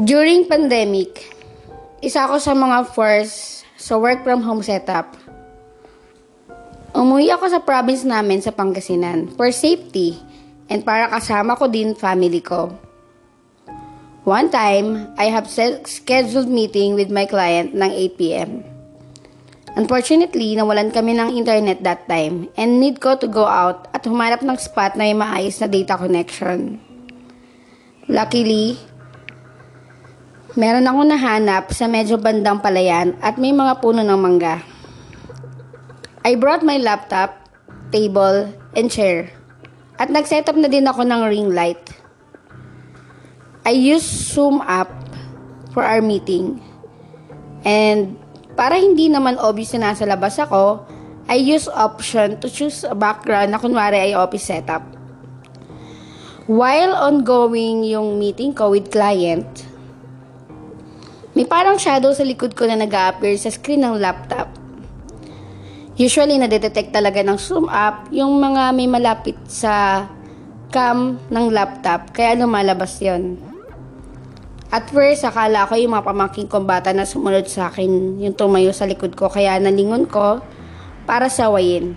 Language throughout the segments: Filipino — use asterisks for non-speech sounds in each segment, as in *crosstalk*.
During pandemic, isa ako sa mga first sa work from home setup. Umuwi ako sa province namin sa Pangasinan for safety and para kasama ko din family ko. One time, I have scheduled meeting with my client ng 8pm. Unfortunately, nawalan kami ng internet that time and need ko to go out at humanap ng spot na may maayos na data connection. Luckily, meron ako nahanap sa medyo bandang palayan at may mga puno ng mangga. I brought my laptop, table, and chair. At nag-setup na din ako ng ring light. I used Zoom app for our meeting. And para hindi naman obvious na nasa labas ako, I use option to choose a background na kunwari ay office setup. While ongoing yung meeting ko with client, may parang shadow sa likod ko na nag appear sa screen ng laptop. Usually, nadetect talaga ng zoom up yung mga may malapit sa cam ng laptop, kaya lumalabas yon. At first, akala ko yung mga pamangking kong bata na sumunod sa akin yung tumayo sa likod ko, kaya nalingon ko para sawayin.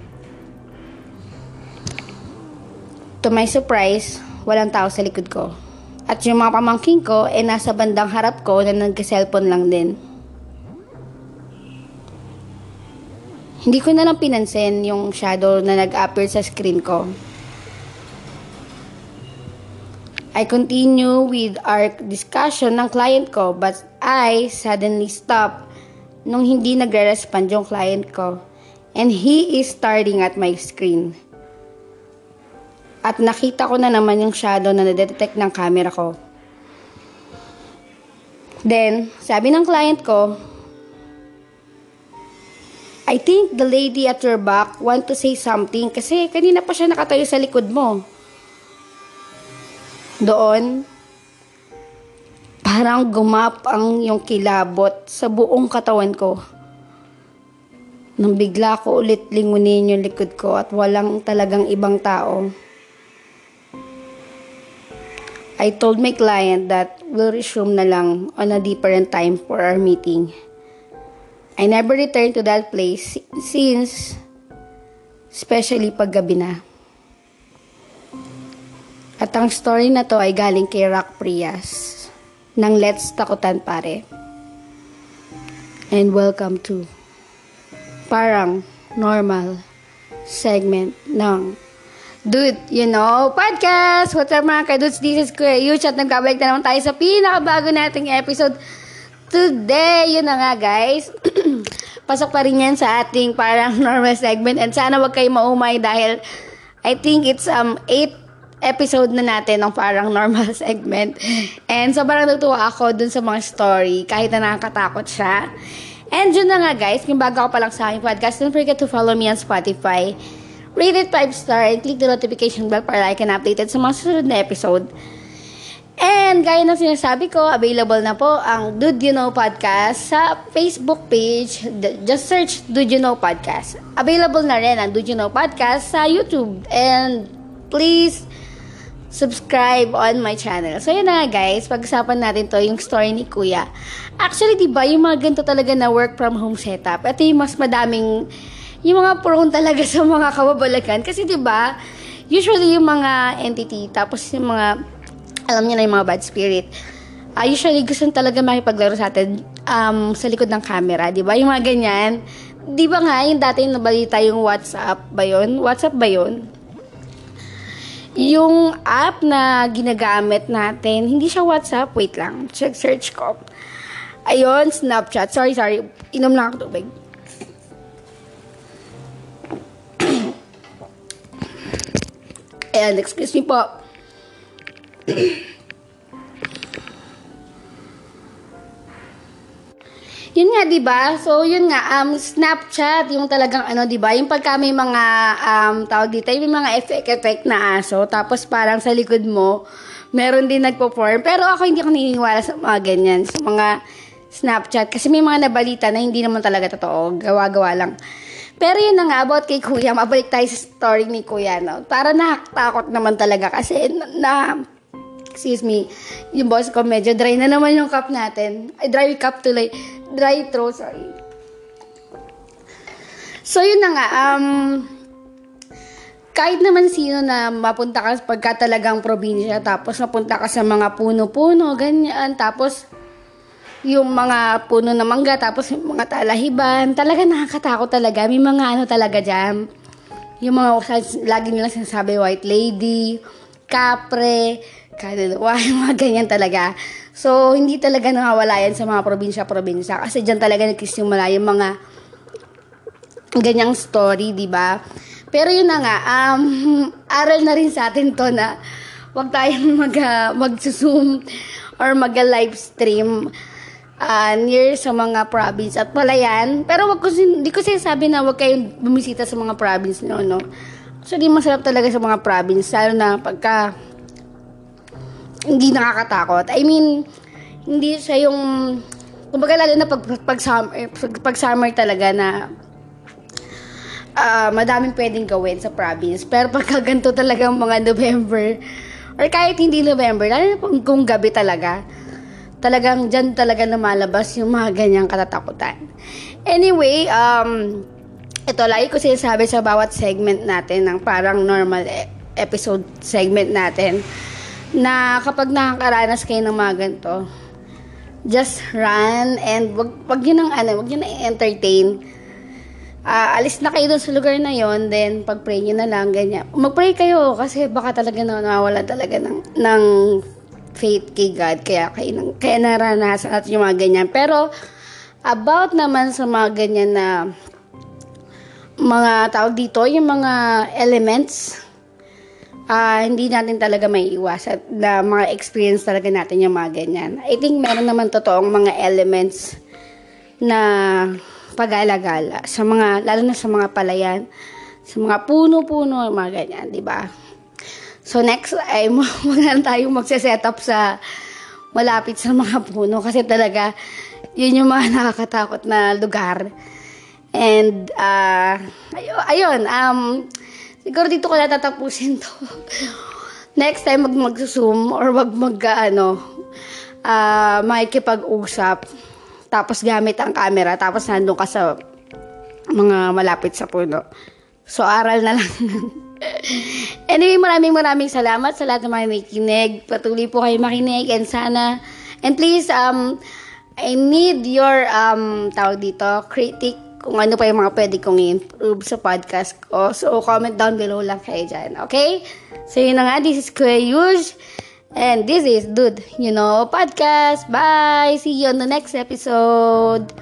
To my surprise, walang tao sa likod ko. At yung mga pamangking ko, eh nasa bandang harap ko na nagka-cellphone lang din. Hindi ko na lang pinansin yung shadow na nag-appear sa screen ko. I continue with our discussion ng client ko but I suddenly stop nung hindi nagre-respond yung client ko and he is staring at my screen. At nakita ko na naman yung shadow na nadetect ng camera ko. Then, sabi ng client ko, I think the lady at your back want to say something kasi kanina pa siya nakatayo sa likod mo. Doon, parang gumap ang yung kilabot sa buong katawan ko. Nang bigla ko ulit lingunin yung likod ko at walang talagang ibang tao. I told my client that we'll resume na lang on a different time for our meeting. I never returned to that place since, especially pag gabi na. At ang story na to ay galing kay Rock Prias ng Let's Takutan Pare. And welcome to parang normal segment ng Dude, you know, podcast! What's up mga kadudes? This is Kuya Yuch at nagkabalik na naman tayo sa pinakabago nating episode today. Yun na nga guys. *clears throat* Pasok pa rin yan sa ating parang *laughs* normal segment and sana wag kayo maumay dahil I think it's um 8 episode na natin ng parang *laughs* normal segment. And sobrang natuwa ako dun sa mga story kahit na nakakatakot siya. And yun na nga guys, kung bago ako pa lang sa aking podcast, don't forget to follow me on Spotify rate it 5 star and click the notification bell para like and updated sa mga susunod na episode. And gaya ng sinasabi ko, available na po ang Dude You Know Podcast sa Facebook page. Just search Dude You Know Podcast. Available na rin ang Dude You Know Podcast sa YouTube. And please subscribe on my channel. So yun na guys, pag-usapan natin to yung story ni Kuya. Actually, di ba yung mga ganito talaga na work from home setup, ito yung mas madaming yung mga prone talaga *laughs* sa mga kababalagan. Kasi 'di ba usually yung mga entity, tapos yung mga, alam niyo na yung mga bad spirit, uh, usually gusto talaga makipaglaro sa atin um, sa likod ng camera, di ba? Yung mga ganyan. Di ba nga, yung dati yung nabalita yung WhatsApp ba yun? WhatsApp ba yun? Yung app na ginagamit natin, hindi siya WhatsApp. Wait lang, check search ko. Ayun, Snapchat. Sorry, sorry. Inom lang ako tubig. Ayan, excuse me po. yun nga, 'di ba? So, yun nga um Snapchat, yung talagang ano, 'di ba? Yung pagka may mga um tawag dito, may mga effect-effect na aso, tapos parang sa likod mo, meron din nagpo-form. Pero ako hindi ako naniniwala sa mga ganyan, sa mga Snapchat kasi may mga nabalita na hindi naman talaga totoo, gawa-gawa lang. Pero yun na nga, about kay Kuya, mabalik tayo sa story ni Kuya, no? Para nakakatakot naman talaga kasi na, excuse me, yung boss ko medyo dry na naman yung cup natin. Ay, dry cup tuloy. Dry throat, sorry. So, yun na nga. Um, kahit naman sino na mapunta ka pagka talagang probinsya, tapos mapunta ka sa mga puno-puno, ganyan, tapos yung mga puno na mangga, tapos yung mga talahiban, talaga nakakatakot talaga. May mga ano talaga dyan. Yung mga, lagi nila sinasabi, white lady, kapre, kaluluwa, *laughs* mga ganyan talaga. So, hindi talaga nawawala yan sa mga probinsya-probinsya. Kasi dyan talaga nagsisimula yung mga ganyang story, di ba? Pero yun na nga, um, *laughs* aral na rin sa atin to na wag tayong mag, uh, mag-zoom or mag-live stream uh, near sa mga province at palayan. Pero wag ko hindi ko sinasabi na wag kayong bumisita sa mga province no, no. Di masarap talaga sa mga province, lalo na pagka hindi nakakatakot. I mean, hindi siya yung kumbaga lalo na pag, pag, summer, pag, pag summer talaga na uh, madaming pwedeng gawin sa province. Pero pagka ganito talaga mga November, or kahit hindi November, lalo na kung gabi talaga, talagang dyan talaga lumalabas yung mga ganyang katatakutan. Anyway, um, ito, lagi ko sinasabi sa bawat segment natin ng parang normal e- episode segment natin na kapag nakakaranas kayo ng mga ganito, just run and wag, wag yun ang ano, wag yun na entertain. Uh, alis na kayo dun sa lugar na yon then pag-pray nyo na lang, ganyan. Mag-pray kayo kasi baka talaga na nawawala talaga ng, ng faith kay God. Kaya, kaya, kaya naranasan natin yung mga ganyan. Pero, about naman sa mga ganyan na mga tawag dito, yung mga elements, uh, hindi natin talaga may iwasan na mga experience talaga natin yung mga ganyan. I think meron naman totoong mga elements na pag-alagala sa mga, lalo na sa mga palayan, sa mga puno-puno, mga ganyan, di ba? So, next time, *laughs* wag na tayong magse-set up sa malapit sa mga puno kasi talaga, yun yung mga *laughs* nakakatakot na lugar. And, uh, ayun, um, siguro dito ko natatapusin to. *laughs* next time, mag mag-zoom or wag mag, ano, uh, makikipag-usap. Tapos gamit ang camera. Tapos nandun ka sa mga malapit sa puno. So, aral na lang. *laughs* anyway, maraming maraming salamat sa lahat ng mga nakikinig. Patuloy po kayo makinig and sana, and please, um, I need your, um, tawag dito, critic kung ano pa yung mga pwede kong i-improve sa podcast ko. So, comment down below lang kayo dyan. Okay? So, yun na nga. This is Kuya Yush. And this is Dude, you know, podcast. Bye! See you on the next episode.